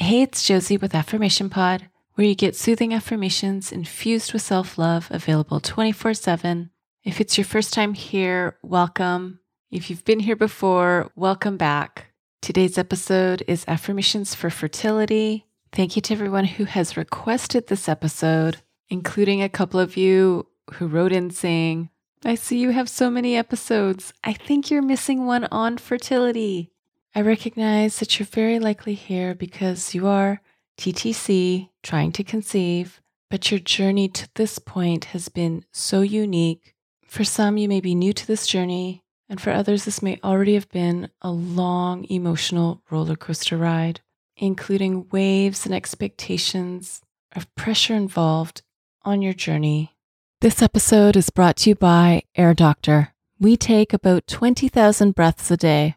Hey, it's Josie with Affirmation Pod, where you get soothing affirmations infused with self love, available 24 7. If it's your first time here, welcome. If you've been here before, welcome back. Today's episode is Affirmations for Fertility. Thank you to everyone who has requested this episode, including a couple of you who wrote in saying, I see you have so many episodes. I think you're missing one on fertility. I recognize that you're very likely here because you are TTC trying to conceive, but your journey to this point has been so unique. For some, you may be new to this journey, and for others, this may already have been a long emotional roller coaster ride, including waves and expectations of pressure involved on your journey. This episode is brought to you by Air Doctor. We take about 20,000 breaths a day.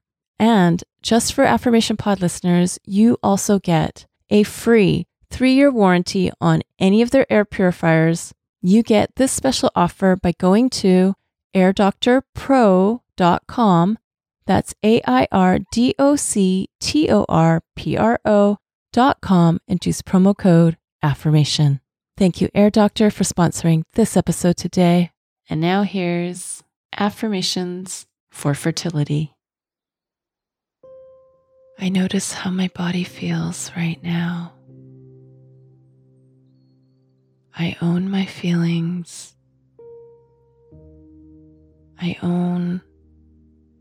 And just for Affirmation Pod listeners, you also get a free three year warranty on any of their air purifiers. You get this special offer by going to airdoctorpro.com. That's A I R D O C T O R P R O.com and use promo code affirmation. Thank you, Air Doctor, for sponsoring this episode today. And now here's affirmations for fertility. I notice how my body feels right now. I own my feelings. I own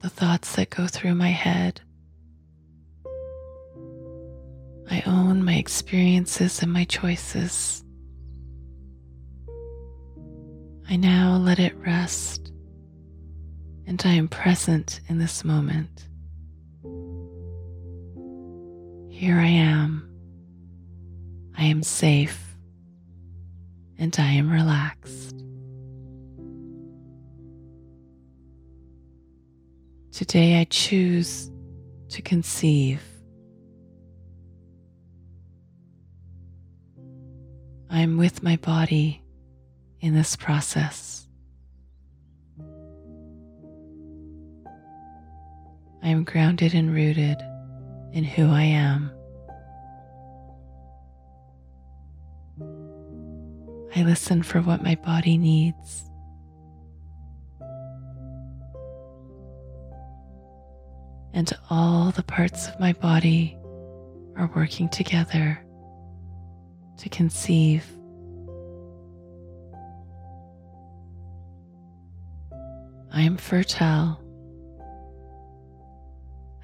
the thoughts that go through my head. I own my experiences and my choices. I now let it rest, and I am present in this moment. Here I am. I am safe and I am relaxed. Today I choose to conceive. I am with my body in this process. I am grounded and rooted in who I am. I listen for what my body needs. And all the parts of my body are working together to conceive. I am fertile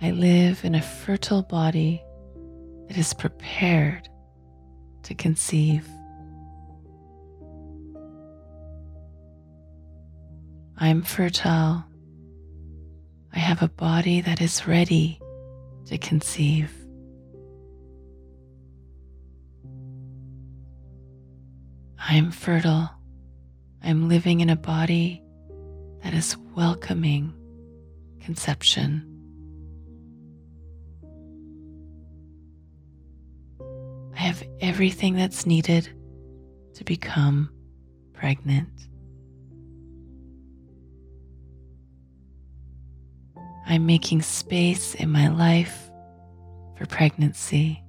I live in a fertile body that is prepared to conceive. I am fertile. I have a body that is ready to conceive. I am fertile. I am living in a body that is welcoming conception. Have everything that's needed to become pregnant. I'm making space in my life for pregnancy.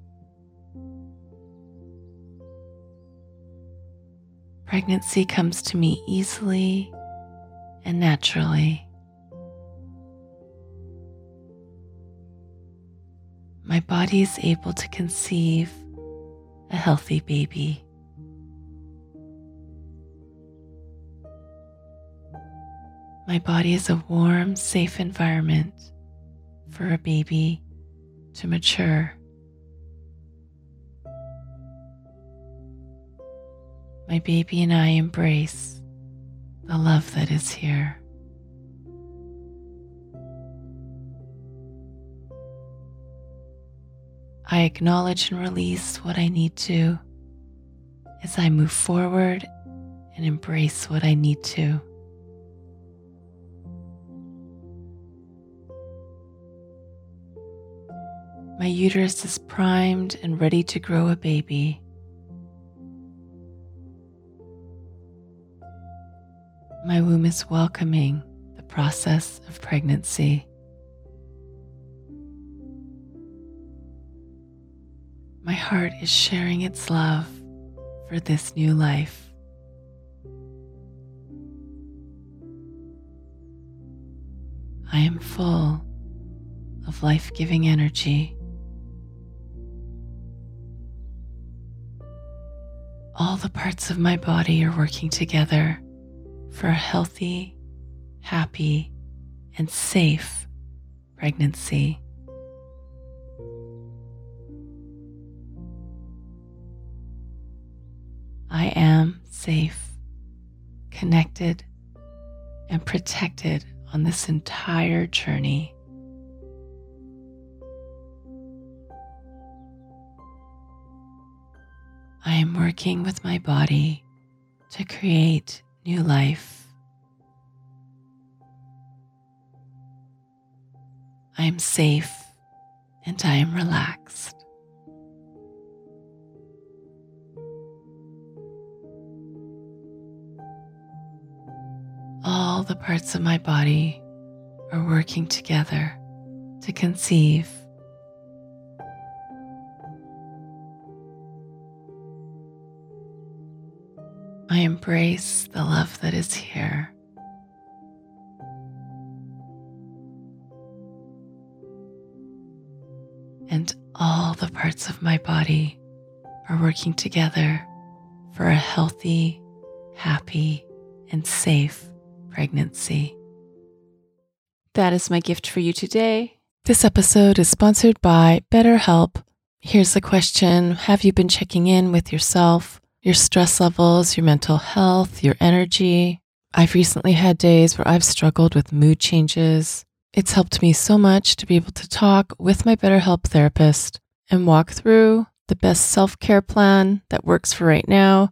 Pregnancy comes to me easily and naturally. My body is able to conceive healthy baby. My body is a warm, safe environment for a baby to mature. My baby and I embrace the love that is here. I acknowledge and release what I need to as I move forward and embrace what I need to. My uterus is primed and ready to grow a baby. My womb is welcoming the process of pregnancy. My heart is sharing its love for this new life. I am full of life giving energy. All the parts of my body are working together for a healthy, happy, and safe pregnancy. And protected on this entire journey. I am working with my body to create new life. I am safe and I am relaxed. The parts of my body are working together to conceive. I embrace the love that is here. And all the parts of my body are working together for a healthy, happy, and safe pregnancy. That is my gift for you today. This episode is sponsored by BetterHelp. Here's the question Have you been checking in with yourself? your stress levels, your mental health, your energy. I've recently had days where I've struggled with mood changes. It's helped me so much to be able to talk with my BetterHelp therapist and walk through the best self care plan that works for right now.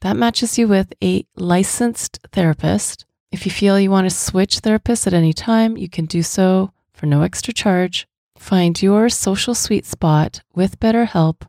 that matches you with a licensed therapist. If you feel you want to switch therapists at any time, you can do so for no extra charge. Find your social sweet spot with BetterHelp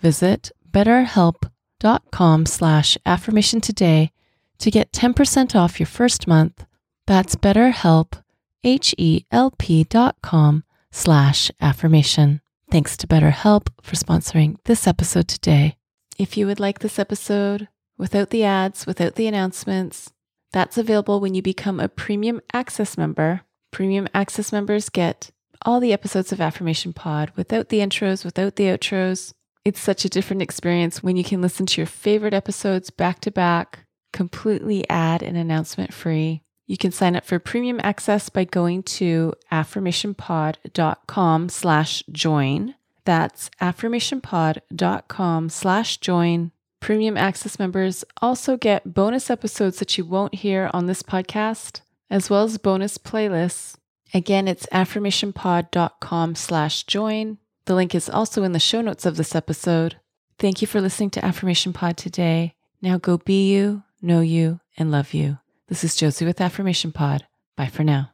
Visit betterhelp.com slash affirmation today to get 10% off your first month. That's betterhelp, H-E-L-P dot com slash affirmation. Thanks to BetterHelp for sponsoring this episode today. If you would like this episode without the ads, without the announcements, that's available when you become a premium access member. Premium access members get all the episodes of Affirmation Pod without the intros, without the outros. It's such a different experience when you can listen to your favorite episodes back to back, completely ad and announcement free. You can sign up for premium access by going to affirmationpod.com slash join. That's affirmationpod.com slash join. Premium access members also get bonus episodes that you won't hear on this podcast, as well as bonus playlists. Again, it's affirmationpod.com slash join. The link is also in the show notes of this episode. Thank you for listening to Affirmation Pod today. Now go be you, know you, and love you. This is Josie with Affirmation Pod. Bye for now.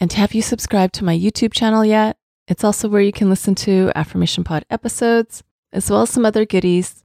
And have you subscribed to my YouTube channel yet? It's also where you can listen to Affirmation Pod episodes, as well as some other goodies.